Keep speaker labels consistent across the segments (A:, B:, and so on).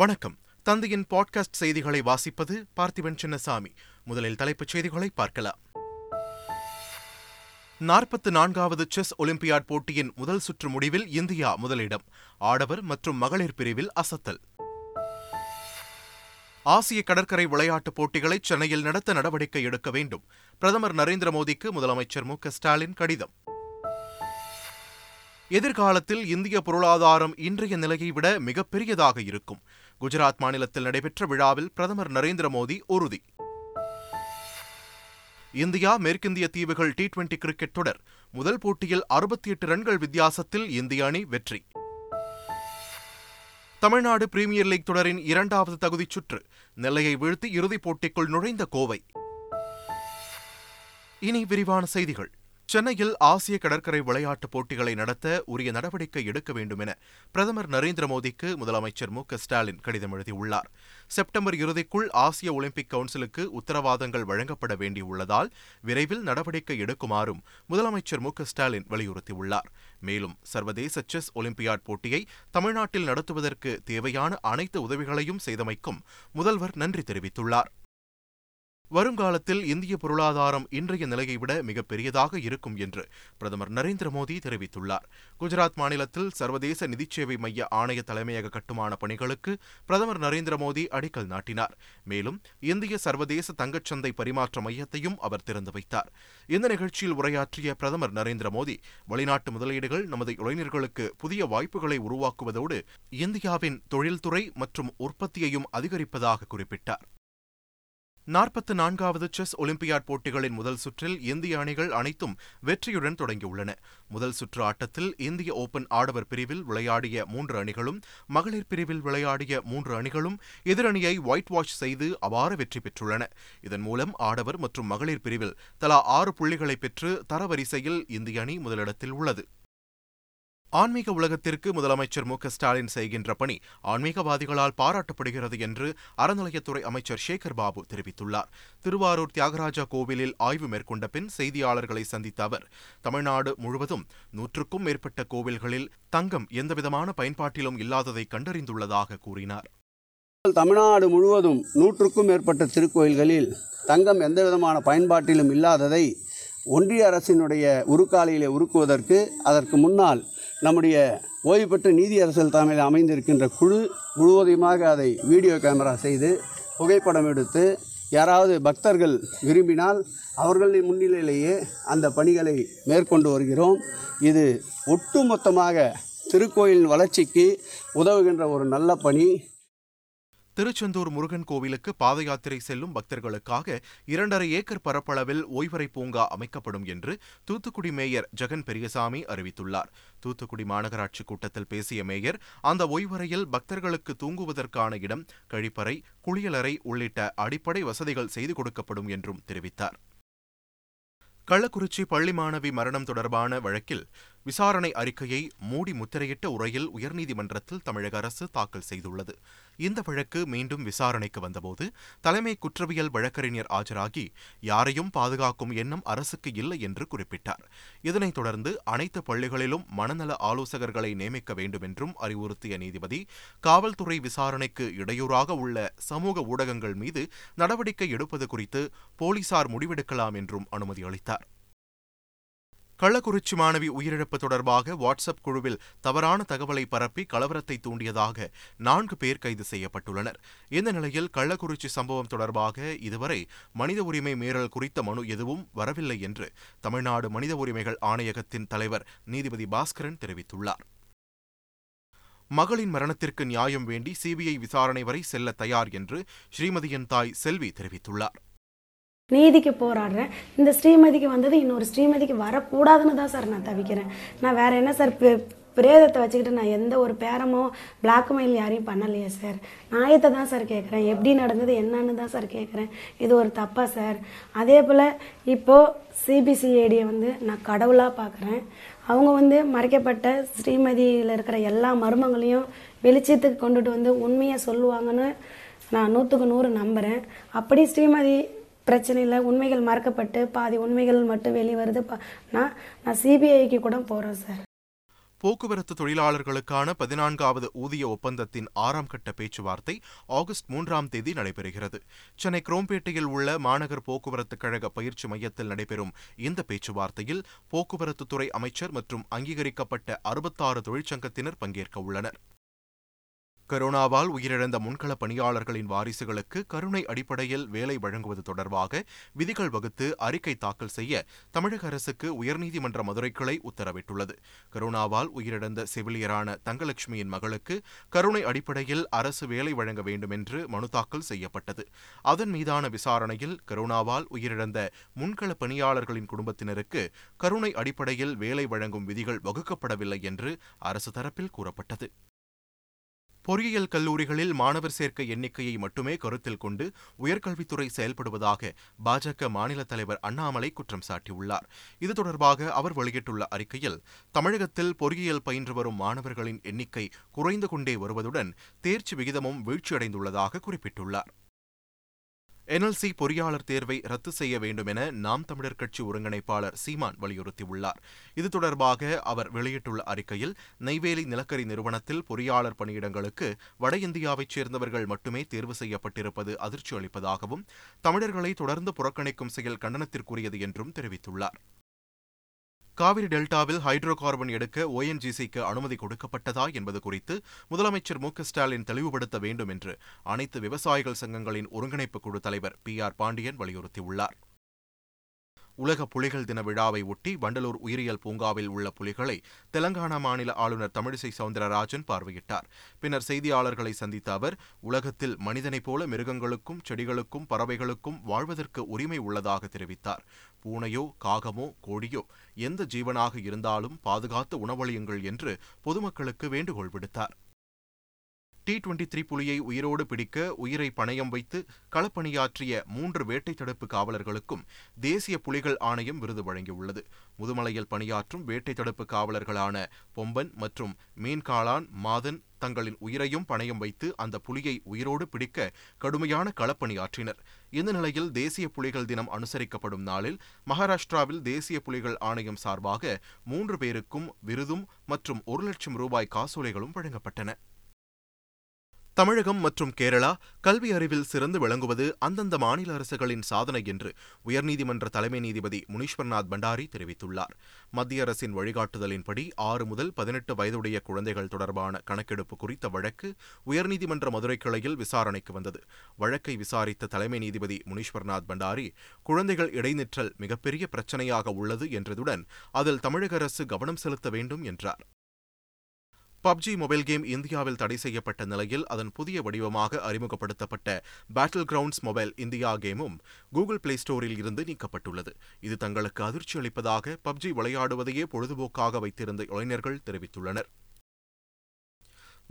A: வணக்கம் தந்தையின் பாட்காஸ்ட் செய்திகளை வாசிப்பது பார்த்திபன் சின்னசாமி முதலில் தலைப்புச் செய்திகளை பார்க்கலாம் நாற்பத்தி நான்காவது செஸ் ஒலிம்பியாட் போட்டியின் முதல் சுற்று முடிவில் இந்தியா முதலிடம் ஆடவர் மற்றும் மகளிர் பிரிவில் அசத்தல் ஆசிய கடற்கரை விளையாட்டுப் போட்டிகளை சென்னையில் நடத்த நடவடிக்கை எடுக்க வேண்டும் பிரதமர் நரேந்திர மோடிக்கு முதலமைச்சர் மு ஸ்டாலின் கடிதம் எதிர்காலத்தில் இந்திய பொருளாதாரம் இன்றைய நிலையை விட மிகப்பெரியதாக இருக்கும் குஜராத் மாநிலத்தில் நடைபெற்ற விழாவில் பிரதமர் நரேந்திர மோடி உறுதி இந்தியா மேற்கிந்திய தீவுகள் டி டுவெண்டி கிரிக்கெட் தொடர் முதல் போட்டியில் அறுபத்தி எட்டு ரன்கள் வித்தியாசத்தில் இந்திய அணி வெற்றி தமிழ்நாடு பிரீமியர் லீக் தொடரின் இரண்டாவது தகுதிச் சுற்று நெல்லையை வீழ்த்தி இறுதிப் போட்டிக்குள் நுழைந்த கோவை இனி விரிவான செய்திகள் சென்னையில் ஆசிய கடற்கரை விளையாட்டுப் போட்டிகளை நடத்த உரிய நடவடிக்கை எடுக்க வேண்டும் என பிரதமர் நரேந்திர மோடிக்கு முதலமைச்சர் மு ஸ்டாலின் கடிதம் எழுதியுள்ளார் செப்டம்பர் இறுதிக்குள் ஆசிய ஒலிம்பிக் கவுன்சிலுக்கு உத்தரவாதங்கள் வழங்கப்பட வேண்டியுள்ளதால் விரைவில் நடவடிக்கை எடுக்குமாறும் முதலமைச்சர் மு ஸ்டாலின் வலியுறுத்தியுள்ளார் மேலும் சர்வதேச செஸ் ஒலிம்பியாட் போட்டியை தமிழ்நாட்டில் நடத்துவதற்கு தேவையான அனைத்து உதவிகளையும் செய்தமைக்கும் முதல்வர் நன்றி தெரிவித்துள்ளார் வருங்காலத்தில் இந்திய பொருளாதாரம் இன்றைய நிலையை விட மிகப்பெரியதாக இருக்கும் என்று பிரதமர் நரேந்திர மோடி தெரிவித்துள்ளார் குஜராத் மாநிலத்தில் சர்வதேச நிதிச்சேவை மைய ஆணைய தலைமையக கட்டுமான பணிகளுக்கு பிரதமர் நரேந்திர மோடி அடிக்கல் நாட்டினார் மேலும் இந்திய சர்வதேச தங்கச்சந்தை பரிமாற்ற மையத்தையும் அவர் திறந்து வைத்தார் இந்த நிகழ்ச்சியில் உரையாற்றிய பிரதமர் நரேந்திர மோடி வெளிநாட்டு முதலீடுகள் நமது இளைஞர்களுக்கு புதிய வாய்ப்புகளை உருவாக்குவதோடு இந்தியாவின் தொழில்துறை மற்றும் உற்பத்தியையும் அதிகரிப்பதாக குறிப்பிட்டார் நாற்பத்து நான்காவது செஸ் ஒலிம்பியாட் போட்டிகளின் முதல் சுற்றில் இந்திய அணிகள் அனைத்தும் வெற்றியுடன் தொடங்கியுள்ளன முதல் சுற்று ஆட்டத்தில் இந்திய ஓபன் ஆடவர் பிரிவில் விளையாடிய மூன்று அணிகளும் மகளிர் பிரிவில் விளையாடிய மூன்று அணிகளும் எதிரணியை ஒயிட் வாஷ் செய்து அபார வெற்றி பெற்றுள்ளன இதன் மூலம் ஆடவர் மற்றும் மகளிர் பிரிவில் தலா ஆறு புள்ளிகளை பெற்று தரவரிசையில் இந்திய அணி முதலிடத்தில் உள்ளது ஆன்மீக உலகத்திற்கு முதலமைச்சர் மு ஸ்டாலின் செய்கின்ற பணி ஆன்மீகவாதிகளால் பாராட்டப்படுகிறது என்று அறநிலையத்துறை அமைச்சர் சேகர் பாபு தெரிவித்துள்ளார் திருவாரூர் தியாகராஜா கோவிலில் ஆய்வு மேற்கொண்ட பின் செய்தியாளர்களை சந்தித்த அவர் தமிழ்நாடு முழுவதும் நூற்றுக்கும் மேற்பட்ட கோவில்களில் தங்கம் எந்தவிதமான பயன்பாட்டிலும் இல்லாததை கண்டறிந்துள்ளதாக கூறினார்
B: தமிழ்நாடு முழுவதும் நூற்றுக்கும் மேற்பட்ட திருக்கோயில்களில் தங்கம் எந்தவிதமான பயன்பாட்டிலும் இல்லாததை ஒன்றிய அரசினுடைய உருக்காலையிலே உருக்குவதற்கு அதற்கு முன்னால் நம்முடைய ஓய்வு பெற்ற நீதி அரசியல் தலைமையில் அமைந்திருக்கின்ற குழு முழுவதுமாக அதை வீடியோ கேமரா செய்து புகைப்படம் எடுத்து யாராவது பக்தர்கள் விரும்பினால் அவர்களின் முன்னிலையிலேயே அந்த பணிகளை மேற்கொண்டு வருகிறோம் இது ஒட்டுமொத்தமாக திருக்கோயிலின் வளர்ச்சிக்கு உதவுகின்ற ஒரு நல்ல பணி
A: திருச்செந்தூர் முருகன் கோவிலுக்கு பாத யாத்திரை செல்லும் பக்தர்களுக்காக இரண்டரை ஏக்கர் பரப்பளவில் ஓய்வறை பூங்கா அமைக்கப்படும் என்று தூத்துக்குடி மேயர் ஜெகன் பெரியசாமி அறிவித்துள்ளார் தூத்துக்குடி மாநகராட்சி கூட்டத்தில் பேசிய மேயர் அந்த ஓய்வறையில் பக்தர்களுக்கு தூங்குவதற்கான இடம் கழிப்பறை குளியலறை உள்ளிட்ட அடிப்படை வசதிகள் செய்து கொடுக்கப்படும் என்றும் தெரிவித்தார் கள்ளக்குறிச்சி பள்ளி மாணவி மரணம் தொடர்பான வழக்கில் விசாரணை அறிக்கையை மூடி முத்திரையிட்ட உரையில் உயர்நீதிமன்றத்தில் தமிழக அரசு தாக்கல் செய்துள்ளது இந்த வழக்கு மீண்டும் விசாரணைக்கு வந்தபோது தலைமை குற்றவியல் வழக்கறிஞர் ஆஜராகி யாரையும் பாதுகாக்கும் எண்ணம் அரசுக்கு இல்லை என்று குறிப்பிட்டார் இதனைத் தொடர்ந்து அனைத்து பள்ளிகளிலும் மனநல ஆலோசகர்களை நியமிக்க வேண்டும் என்றும் அறிவுறுத்திய நீதிபதி காவல்துறை விசாரணைக்கு இடையூறாக உள்ள சமூக ஊடகங்கள் மீது நடவடிக்கை எடுப்பது குறித்து போலீசார் முடிவெடுக்கலாம் என்றும் அனுமதி அளித்தார் கள்ளக்குறிச்சி மாணவி உயிரிழப்பு தொடர்பாக வாட்ஸ்அப் குழுவில் தவறான தகவலை பரப்பி கலவரத்தை தூண்டியதாக நான்கு பேர் கைது செய்யப்பட்டுள்ளனர் இந்த நிலையில் கள்ளக்குறிச்சி சம்பவம் தொடர்பாக இதுவரை மனித உரிமை மீறல் குறித்த மனு எதுவும் வரவில்லை என்று தமிழ்நாடு மனித உரிமைகள் ஆணையகத்தின் தலைவர் நீதிபதி பாஸ்கரன் தெரிவித்துள்ளார் மகளின் மரணத்திற்கு நியாயம் வேண்டி சிபிஐ விசாரணை வரை செல்ல தயார் என்று ஸ்ரீமதியின் தாய் செல்வி தெரிவித்துள்ளார்
C: நீதிக்கு போராடுறேன் இந்த ஸ்ரீமதிக்கு வந்தது இன்னொரு ஸ்ரீமதிக்கு வரக்கூடாதுன்னு தான் சார் நான் தவிக்கிறேன் நான் வேறு என்ன சார் பிரேதத்தை வச்சுக்கிட்டு நான் எந்த ஒரு பேரமோ பிளாக்மெயில் யாரையும் பண்ணலையே சார் நாயத்தை தான் சார் கேட்குறேன் எப்படி நடந்தது என்னன்னு தான் சார் கேட்குறேன் இது ஒரு தப்பா சார் அதே போல் இப்போது சிபிசிஐடியை வந்து நான் கடவுளாக பார்க்குறேன் அவங்க வந்து மறைக்கப்பட்ட ஸ்ரீமதியில் இருக்கிற எல்லா மர்மங்களையும் வெளிச்சத்துக்கு கொண்டுட்டு வந்து உண்மையை சொல்லுவாங்கன்னு நான் நூற்றுக்கு நூறு நம்புகிறேன் அப்படி ஸ்ரீமதி இல்லை உண்மைகள் மறக்கப்பட்டு பாதி உண்மைகள் மட்டும் வெளிவருது நான் நான் சிபிஐக்கு கூட போறேன் சார்
A: போக்குவரத்து தொழிலாளர்களுக்கான பதினான்காவது ஊதிய ஒப்பந்தத்தின் ஆறாம் கட்ட பேச்சுவார்த்தை ஆகஸ்ட் மூன்றாம் தேதி நடைபெறுகிறது சென்னை குரோம்பேட்டையில் உள்ள மாநகர் போக்குவரத்து கழக பயிற்சி மையத்தில் நடைபெறும் இந்த பேச்சுவார்த்தையில் போக்குவரத்து துறை அமைச்சர் மற்றும் அங்கீகரிக்கப்பட்ட அறுபத்தாறு தொழிற்சங்கத்தினர் பங்கேற்க உள்ளனர் கரோனாவால் உயிரிழந்த முன்கள பணியாளர்களின் வாரிசுகளுக்கு கருணை அடிப்படையில் வேலை வழங்குவது தொடர்பாக விதிகள் வகுத்து அறிக்கை தாக்கல் செய்ய தமிழக அரசுக்கு உயர்நீதிமன்ற மதுரை கிளை உத்தரவிட்டுள்ளது கரோனாவால் உயிரிழந்த செவிலியரான தங்கலட்சுமியின் மகளுக்கு கருணை அடிப்படையில் அரசு வேலை வழங்க வேண்டும் என்று மனு தாக்கல் செய்யப்பட்டது அதன் மீதான விசாரணையில் கரோனாவால் உயிரிழந்த முன்கள பணியாளர்களின் குடும்பத்தினருக்கு கருணை அடிப்படையில் வேலை வழங்கும் விதிகள் வகுக்கப்படவில்லை என்று அரசு தரப்பில் கூறப்பட்டது பொறியியல் கல்லூரிகளில் மாணவர் சேர்க்கை எண்ணிக்கையை மட்டுமே கருத்தில் கொண்டு உயர்கல்வித்துறை செயல்படுவதாக பாஜக மாநில தலைவர் அண்ணாமலை குற்றம் சாட்டியுள்ளார் இது தொடர்பாக அவர் வெளியிட்டுள்ள அறிக்கையில் தமிழகத்தில் பொறியியல் பயின்று வரும் மாணவர்களின் எண்ணிக்கை குறைந்து கொண்டே வருவதுடன் தேர்ச்சி விகிதமும் வீழ்ச்சியடைந்துள்ளதாக குறிப்பிட்டுள்ளார் என்எல்சி பொறியாளர் தேர்வை ரத்து செய்ய வேண்டும் என நாம் தமிழர் கட்சி ஒருங்கிணைப்பாளர் சீமான் வலியுறுத்தியுள்ளார் இது தொடர்பாக அவர் வெளியிட்டுள்ள அறிக்கையில் நெய்வேலி நிலக்கரி நிறுவனத்தில் பொறியாளர் பணியிடங்களுக்கு வட இந்தியாவைச் சேர்ந்தவர்கள் மட்டுமே தேர்வு செய்யப்பட்டிருப்பது அதிர்ச்சி அளிப்பதாகவும் தமிழர்களை தொடர்ந்து புறக்கணிக்கும் செயல் கண்டனத்திற்குரியது என்றும் தெரிவித்துள்ளார் காவிரி டெல்டாவில் ஹைட்ரோ கார்பன் எடுக்க ஓஎன்ஜிசிக்கு அனுமதி கொடுக்கப்பட்டதா என்பது குறித்து முதலமைச்சர் மு ஸ்டாலின் தெளிவுபடுத்த வேண்டும் என்று அனைத்து விவசாயிகள் சங்கங்களின் ஒருங்கிணைப்பு குழு தலைவர் பி ஆர் பாண்டியன் வலியுறுத்தியுள்ளார் உலக புலிகள் தின விழாவை ஒட்டி வண்டலூர் உயிரியல் பூங்காவில் உள்ள புலிகளை தெலங்கானா மாநில ஆளுநர் தமிழிசை சவுந்தரராஜன் பார்வையிட்டார் பின்னர் செய்தியாளர்களை சந்தித்த அவர் உலகத்தில் மனிதனைப் போல மிருகங்களுக்கும் செடிகளுக்கும் பறவைகளுக்கும் வாழ்வதற்கு உரிமை உள்ளதாக தெரிவித்தார் பூனையோ காகமோ கோடியோ எந்த ஜீவனாக இருந்தாலும் பாதுகாத்து உணவளியுங்கள் என்று பொதுமக்களுக்கு வேண்டுகோள் விடுத்தார் டி டுவெண்டி த்ரீ புலியை உயிரோடு பிடிக்க உயிரை பணயம் வைத்து களப்பணியாற்றிய மூன்று வேட்டை தடுப்பு காவலர்களுக்கும் தேசிய புலிகள் ஆணையம் விருது வழங்கியுள்ளது முதுமலையில் பணியாற்றும் வேட்டை தடுப்பு காவலர்களான பொம்பன் மற்றும் மீன்காளான் மாதன் தங்களின் உயிரையும் பணயம் வைத்து அந்த புலியை உயிரோடு பிடிக்க கடுமையான களப்பணியாற்றினர் இந்த நிலையில் தேசிய புலிகள் தினம் அனுசரிக்கப்படும் நாளில் மகாராஷ்டிராவில் தேசிய புலிகள் ஆணையம் சார்பாக மூன்று பேருக்கும் விருதும் மற்றும் ஒரு லட்சம் ரூபாய் காசோலைகளும் வழங்கப்பட்டன தமிழகம் மற்றும் கேரளா கல்வி அறிவில் சிறந்து விளங்குவது அந்தந்த மாநில அரசுகளின் சாதனை என்று உயர்நீதிமன்ற தலைமை நீதிபதி முனீஸ்வர்நாத் பண்டாரி தெரிவித்துள்ளார் மத்திய அரசின் வழிகாட்டுதலின்படி ஆறு முதல் பதினெட்டு வயதுடைய குழந்தைகள் தொடர்பான கணக்கெடுப்பு குறித்த வழக்கு உயர்நீதிமன்ற மதுரை கிளையில் விசாரணைக்கு வந்தது வழக்கை விசாரித்த தலைமை நீதிபதி முனீஸ்வர்நாத் பண்டாரி குழந்தைகள் இடைநிற்றல் மிகப்பெரிய பிரச்சனையாக உள்ளது என்றதுடன் அதில் தமிழக அரசு கவனம் செலுத்த வேண்டும் என்றார் பப்ஜி மொபைல் கேம் இந்தியாவில் தடை செய்யப்பட்ட நிலையில் அதன் புதிய வடிவமாக அறிமுகப்படுத்தப்பட்ட பேட்டில் கிரவுண்ட்ஸ் மொபைல் இந்தியா கேமும் கூகுள் பிளே ஸ்டோரில் இருந்து நீக்கப்பட்டுள்ளது இது தங்களுக்கு அதிர்ச்சி அளிப்பதாக பப்ஜி விளையாடுவதையே பொழுதுபோக்காக வைத்திருந்த இளைஞர்கள் தெரிவித்துள்ளனர்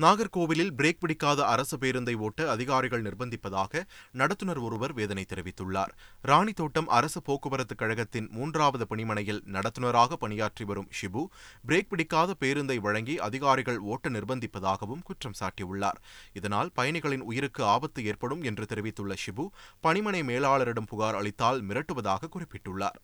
A: நாகர்கோவிலில் பிரேக் பிடிக்காத அரசு பேருந்தை ஓட்ட அதிகாரிகள் நிர்பந்திப்பதாக நடத்துனர் ஒருவர் வேதனை தெரிவித்துள்ளார் ராணித்தோட்டம் அரசு போக்குவரத்து கழகத்தின் மூன்றாவது பணிமனையில் நடத்துனராக பணியாற்றி வரும் ஷிபு பிரேக் பிடிக்காத பேருந்தை வழங்கி அதிகாரிகள் ஓட்ட நிர்பந்திப்பதாகவும் குற்றம் சாட்டியுள்ளார் இதனால் பயணிகளின் உயிருக்கு ஆபத்து ஏற்படும் என்று தெரிவித்துள்ள ஷிபு பணிமனை மேலாளரிடம் புகார் அளித்தால் மிரட்டுவதாக குறிப்பிட்டுள்ளார்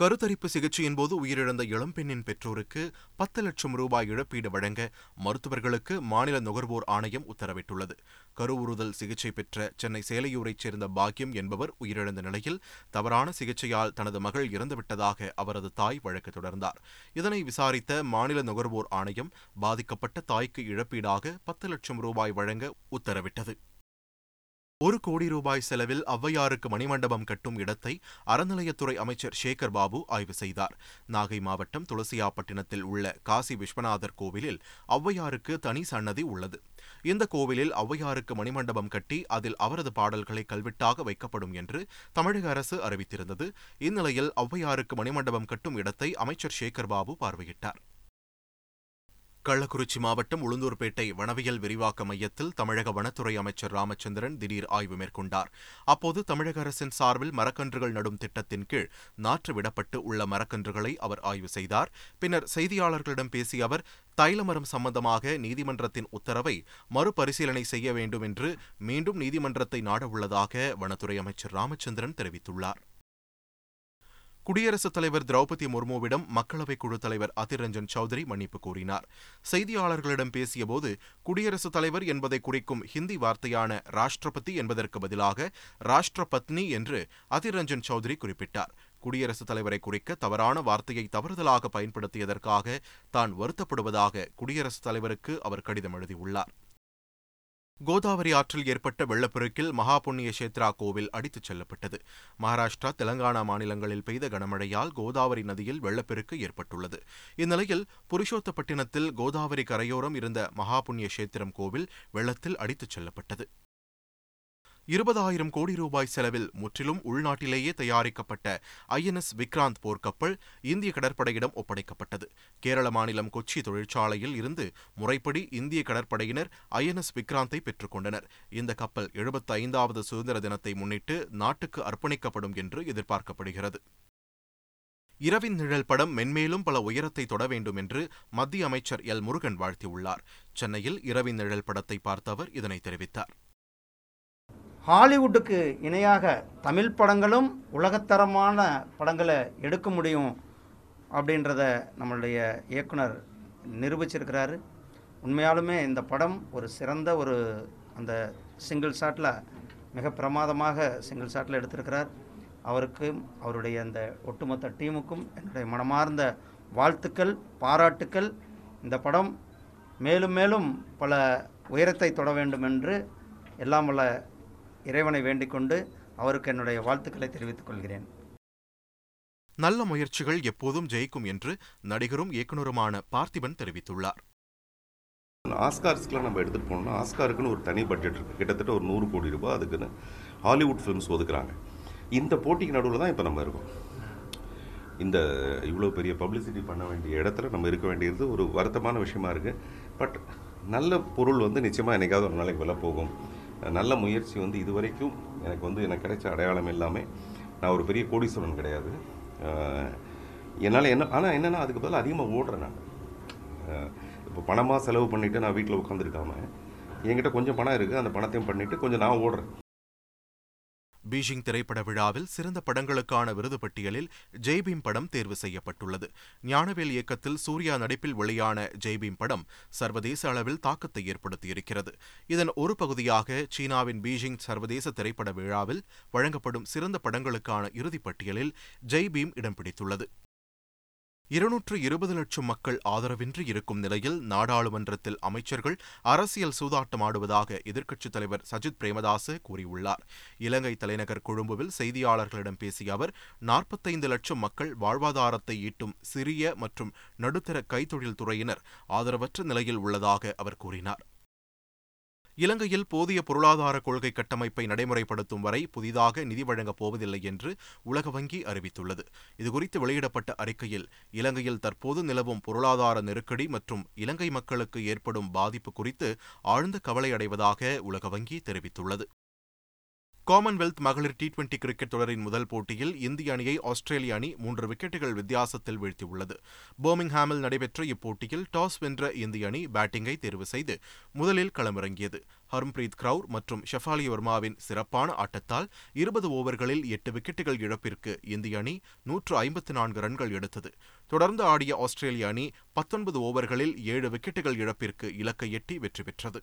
A: கருத்தரிப்பு சிகிச்சையின் போது உயிரிழந்த இளம்பெண்ணின் பெற்றோருக்கு பத்து லட்சம் ரூபாய் இழப்பீடு வழங்க மருத்துவர்களுக்கு மாநில நுகர்வோர் ஆணையம் உத்தரவிட்டுள்ளது கருவுறுதல் சிகிச்சை பெற்ற சென்னை சேலையூரைச் சேர்ந்த பாக்கியம் என்பவர் உயிரிழந்த நிலையில் தவறான சிகிச்சையால் தனது மகள் இறந்துவிட்டதாக அவரது தாய் வழக்கு தொடர்ந்தார் இதனை விசாரித்த மாநில நுகர்வோர் ஆணையம் பாதிக்கப்பட்ட தாய்க்கு இழப்பீடாக பத்து லட்சம் ரூபாய் வழங்க உத்தரவிட்டது ஒரு கோடி ரூபாய் செலவில் ஔவையாருக்கு மணிமண்டபம் கட்டும் இடத்தை அறநிலையத்துறை அமைச்சர் சேகர் பாபு ஆய்வு செய்தார் நாகை மாவட்டம் துளசியாப்பட்டினத்தில் உள்ள காசி விஸ்வநாதர் கோவிலில் ஔவையாருக்கு தனி சன்னதி உள்ளது இந்த கோவிலில் ஔவையாருக்கு மணிமண்டபம் கட்டி அதில் அவரது பாடல்களை கல்வெட்டாக வைக்கப்படும் என்று தமிழக அரசு அறிவித்திருந்தது இந்நிலையில் ஔவையாருக்கு மணிமண்டபம் கட்டும் இடத்தை அமைச்சர் சேகர் பாபு பார்வையிட்டார் கள்ளக்குறிச்சி மாவட்டம் உளுந்தூர்பேட்டை வனவியல் விரிவாக்க மையத்தில் தமிழக வனத்துறை அமைச்சர் ராமச்சந்திரன் திடீர் ஆய்வு மேற்கொண்டார் அப்போது தமிழக அரசின் சார்பில் மரக்கன்றுகள் நடும் திட்டத்தின் கீழ் நாற்று விடப்பட்டு உள்ள மரக்கன்றுகளை அவர் ஆய்வு செய்தார் பின்னர் செய்தியாளர்களிடம் பேசிய அவர் தைலமரம் சம்பந்தமாக நீதிமன்றத்தின் உத்தரவை மறுபரிசீலனை செய்ய வேண்டும் என்று மீண்டும் நீதிமன்றத்தை நாடவுள்ளதாக வனத்துறை அமைச்சர் ராமச்சந்திரன் தெரிவித்துள்ளார் குடியரசுத் தலைவர் திரௌபதி முர்முவிடம் மக்களவைக் குழு தலைவர் அதிர் ரஞ்சன் சௌத்ரி மன்னிப்பு கூறினார் செய்தியாளர்களிடம் பேசியபோது குடியரசுத் தலைவர் என்பதை குறிக்கும் ஹிந்தி வார்த்தையான ராஷ்டிரபதி என்பதற்கு பதிலாக ராஷ்டிரபத்னி என்று அதிர் ரஞ்சன் சௌத்ரி குறிப்பிட்டார் குடியரசுத் தலைவரை குறிக்க தவறான வார்த்தையை தவறுதலாக பயன்படுத்தியதற்காக தான் வருத்தப்படுவதாக குடியரசுத் தலைவருக்கு அவர் கடிதம் எழுதியுள்ளார் கோதாவரி ஆற்றில் ஏற்பட்ட வெள்ளப்பெருக்கில் மகாபுண்ணிய சேத்ரா கோவில் அடித்துச் செல்லப்பட்டது மகாராஷ்டிரா தெலங்கானா மாநிலங்களில் பெய்த கனமழையால் கோதாவரி நதியில் வெள்ளப்பெருக்கு ஏற்பட்டுள்ளது இந்நிலையில் புருஷோத்தப்பட்டினத்தில் கோதாவரி கரையோரம் இருந்த மகாபுண்ணிய சேத்திரம் கோவில் வெள்ளத்தில் அடித்துச் செல்லப்பட்டது இருபதாயிரம் கோடி ரூபாய் செலவில் முற்றிலும் உள்நாட்டிலேயே தயாரிக்கப்பட்ட ஐஎன்எஸ் விக்ராந்த் போர்க்கப்பல் இந்திய கடற்படையிடம் ஒப்படைக்கப்பட்டது கேரள மாநிலம் கொச்சி தொழிற்சாலையில் இருந்து முறைப்படி இந்திய கடற்படையினர் ஐஎன்எஸ் விக்ராந்தை பெற்றுக்கொண்டனர் இந்த கப்பல் எழுபத்தி ஐந்தாவது சுதந்திர தினத்தை முன்னிட்டு நாட்டுக்கு அர்ப்பணிக்கப்படும் என்று எதிர்பார்க்கப்படுகிறது இரவின் நிழல் படம் மென்மேலும் பல உயரத்தை தொட வேண்டும் என்று மத்திய அமைச்சர் எல் முருகன் வாழ்த்தியுள்ளார் சென்னையில் இரவின் நிழல் படத்தை பார்த்தவர் இதனை தெரிவித்தார்
D: ஹாலிவுட்டுக்கு இணையாக தமிழ் படங்களும் உலகத்தரமான படங்களை எடுக்க முடியும் அப்படின்றத நம்மளுடைய இயக்குனர் நிரூபிச்சிருக்கிறாரு உண்மையாலுமே இந்த படம் ஒரு சிறந்த ஒரு அந்த சிங்கிள் ஷாட்டில் மிக பிரமாதமாக சிங்கிள் ஷாட்டில் எடுத்திருக்கிறார் அவருக்கும் அவருடைய அந்த ஒட்டுமொத்த டீமுக்கும் என்னுடைய மனமார்ந்த வாழ்த்துக்கள் பாராட்டுக்கள் இந்த படம் மேலும் மேலும் பல உயரத்தை தொட வேண்டும் என்று எல்லாம் வல்ல இறைவனை வேண்டிக்கொண்டு அவருக்கு என்னுடைய வாழ்த்துக்களை தெரிவித்துக் கொள்கிறேன்
A: நல்ல முயற்சிகள் எப்போதும் ஜெயிக்கும் என்று நடிகரும் இயக்குனருமான பார்த்திபன் தெரிவித்துள்ளார்
E: ஆஸ்கார்ஸ்க்கெலாம் நம்ம எடுத்துகிட்டு போனோம்னா ஆஸ்காருக்குன்னு ஒரு தனி பட்ஜெட் இருக்குது கிட்டத்தட்ட ஒரு நூறு கோடி ரூபாய் அதுக்குன்னு ஹாலிவுட் ஃபிலிம்ஸ் ஒதுக்குறாங்க இந்த போட்டிக்கு நடுவில் தான் இப்போ நம்ம இருக்கோம் இந்த இவ்வளோ பெரிய பப்ளிசிட்டி பண்ண வேண்டிய இடத்துல நம்ம இருக்க வேண்டியது ஒரு வருத்தமான விஷயமா இருக்குது பட் நல்ல பொருள் வந்து நிச்சயமாக என்னைக்காவது ஒரு நாளைக்கு வில போகும் நல்ல முயற்சி வந்து இது வரைக்கும் எனக்கு வந்து எனக்கு கிடைச்ச அடையாளம் எல்லாமே நான் ஒரு பெரிய கோடீஸ்வரன் கிடையாது என்னால் என்ன ஆனால் என்னென்னா அதுக்கு பதில் அதிகமாக ஓடுறேன் நான் இப்போ பணமாக செலவு பண்ணிவிட்டு நான் வீட்டில் உட்காந்துருக்காம என்கிட்ட கொஞ்சம் பணம் இருக்குது அந்த பணத்தையும் பண்ணிவிட்டு கொஞ்சம் நான் ஓடுறேன்
A: பீஜிங் திரைப்பட விழாவில் சிறந்த படங்களுக்கான விருது பட்டியலில் ஜெய்பீம் படம் தேர்வு செய்யப்பட்டுள்ளது ஞானவேல் இயக்கத்தில் சூர்யா நடிப்பில் வெளியான ஜெய்பீம் படம் சர்வதேச அளவில் தாக்கத்தை ஏற்படுத்தியிருக்கிறது இதன் ஒரு பகுதியாக சீனாவின் பீஜிங் சர்வதேச திரைப்பட விழாவில் வழங்கப்படும் சிறந்த படங்களுக்கான இறுதிப் பட்டியலில் ஜெய்பீம் இடம் பிடித்துள்ளது இருநூற்று இருபது லட்சம் மக்கள் ஆதரவின்றி இருக்கும் நிலையில் நாடாளுமன்றத்தில் அமைச்சர்கள் அரசியல் சூதாட்டம் ஆடுவதாக எதிர்க்கட்சித் தலைவர் சஜித் பிரேமதாசு கூறியுள்ளார் இலங்கை தலைநகர் கொழும்புவில் செய்தியாளர்களிடம் பேசிய அவர் நாற்பத்தைந்து லட்சம் மக்கள் வாழ்வாதாரத்தை ஈட்டும் சிறிய மற்றும் நடுத்தர கைத்தொழில் துறையினர் ஆதரவற்ற நிலையில் உள்ளதாக அவர் கூறினார் இலங்கையில் போதிய பொருளாதார கொள்கை கட்டமைப்பை நடைமுறைப்படுத்தும் வரை புதிதாக நிதி வழங்கப் போவதில்லை என்று உலக வங்கி அறிவித்துள்ளது இதுகுறித்து வெளியிடப்பட்ட அறிக்கையில் இலங்கையில் தற்போது நிலவும் பொருளாதார நெருக்கடி மற்றும் இலங்கை மக்களுக்கு ஏற்படும் பாதிப்பு குறித்து ஆழ்ந்த கவலை அடைவதாக உலக வங்கி தெரிவித்துள்ளது காமன்வெல்த் மகளிர் டி டுவெண்டி கிரிக்கெட் தொடரின் முதல் போட்டியில் இந்திய அணியை ஆஸ்திரேலிய அணி மூன்று விக்கெட்டுகள் வித்தியாசத்தில் வீழ்த்தியுள்ளது பர்மிங்ஹாமில் நடைபெற்ற இப்போட்டியில் டாஸ் வென்ற இந்திய அணி பேட்டிங்கை தேர்வு செய்து முதலில் களமிறங்கியது ஹர்ம்பிரீத் கிரவுர் மற்றும் ஷெஃபாலி வர்மாவின் சிறப்பான ஆட்டத்தால் இருபது ஓவர்களில் எட்டு விக்கெட்டுகள் இழப்பிற்கு இந்திய அணி நூற்று ஐம்பத்து நான்கு ரன்கள் எடுத்தது தொடர்ந்து ஆடிய ஆஸ்திரேலிய அணி பத்தொன்பது ஓவர்களில் ஏழு விக்கெட்டுகள் இழப்பிற்கு இலக்கை எட்டி வெற்றி பெற்றது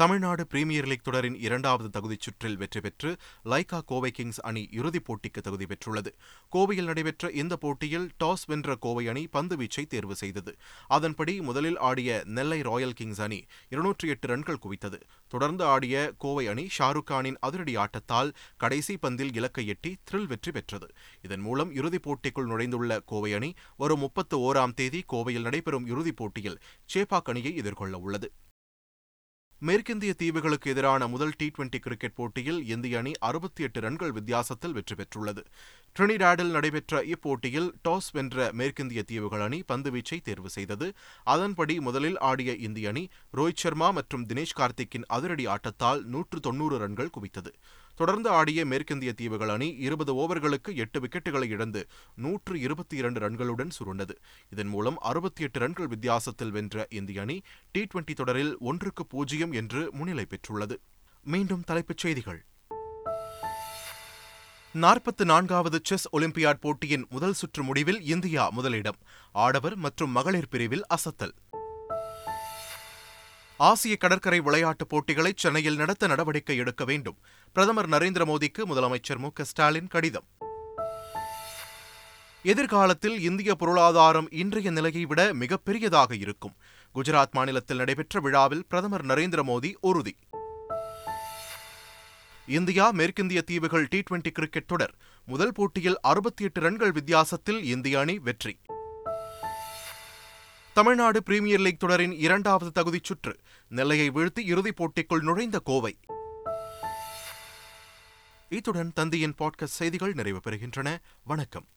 A: தமிழ்நாடு பிரீமியர் லீக் தொடரின் இரண்டாவது தகுதிச் சுற்றில் வெற்றி பெற்று லைகா கோவை கிங்ஸ் அணி இறுதிப் போட்டிக்கு தகுதி பெற்றுள்ளது கோவையில் நடைபெற்ற இந்த போட்டியில் டாஸ் வென்ற கோவை அணி பந்து வீச்சை தேர்வு செய்தது அதன்படி முதலில் ஆடிய நெல்லை ராயல் கிங்ஸ் அணி இருநூற்றி எட்டு ரன்கள் குவித்தது தொடர்ந்து ஆடிய கோவை அணி ஷாருக் கானின் அதிரடி ஆட்டத்தால் கடைசி பந்தில் இலக்கை எட்டி த்ரில் வெற்றி பெற்றது இதன் மூலம் இறுதிப் போட்டிக்குள் நுழைந்துள்ள கோவை அணி வரும் முப்பத்து ஓராம் தேதி கோவையில் நடைபெறும் இறுதிப் போட்டியில் சேப்பாக் அணியை எதிர்கொள்ள உள்ளது மேற்கிந்திய தீவுகளுக்கு எதிரான முதல் டி டுவெண்டி கிரிக்கெட் போட்டியில் இந்திய அணி அறுபத்தி எட்டு ரன்கள் வித்தியாசத்தில் வெற்றி பெற்றுள்ளது ட்ரினிடாடில் நடைபெற்ற இப்போட்டியில் டாஸ் வென்ற மேற்கிந்திய தீவுகள் அணி பந்து வீச்சை தேர்வு செய்தது அதன்படி முதலில் ஆடிய இந்திய அணி ரோஹித் சர்மா மற்றும் தினேஷ் கார்த்திக்கின் அதிரடி ஆட்டத்தால் நூற்று தொன்னூறு ரன்கள் குவித்தது தொடர்ந்து ஆடிய மேற்கிந்திய தீவுகள் அணி இருபது ஓவர்களுக்கு எட்டு விக்கெட்டுகளை இழந்து நூற்று இருபத்தி இரண்டு ரன்களுடன் சுருண்டது இதன் மூலம் அறுபத்தி எட்டு ரன்கள் வித்தியாசத்தில் வென்ற இந்திய அணி டி டுவெண்டி தொடரில் ஒன்றுக்கு பூஜ்ஜியம் என்று முன்னிலை பெற்றுள்ளது மீண்டும் தலைப்புச் செய்திகள் நாற்பத்து நான்காவது செஸ் ஒலிம்பியாட் போட்டியின் முதல் சுற்று முடிவில் இந்தியா முதலிடம் ஆடவர் மற்றும் மகளிர் பிரிவில் அசத்தல் ஆசிய கடற்கரை விளையாட்டுப் போட்டிகளை சென்னையில் நடத்த நடவடிக்கை எடுக்க வேண்டும் பிரதமர் நரேந்திர மோடிக்கு முதலமைச்சர் மு ஸ்டாலின் கடிதம் எதிர்காலத்தில் இந்திய பொருளாதாரம் இன்றைய நிலையை விட மிகப்பெரியதாக இருக்கும் குஜராத் மாநிலத்தில் நடைபெற்ற விழாவில் பிரதமர் நரேந்திர மோடி உறுதி இந்தியா மேற்கிந்திய தீவுகள் டி டுவெண்டி கிரிக்கெட் தொடர் முதல் போட்டியில் அறுபத்தி எட்டு ரன்கள் வித்தியாசத்தில் இந்திய அணி வெற்றி தமிழ்நாடு பிரீமியர் லீக் தொடரின் இரண்டாவது தகுதிச் சுற்று நெல்லையை வீழ்த்தி இறுதிப் போட்டிக்குள் நுழைந்த கோவை இத்துடன் தந்தியின் பாட்காஸ்ட் செய்திகள் நிறைவு பெறுகின்றன வணக்கம்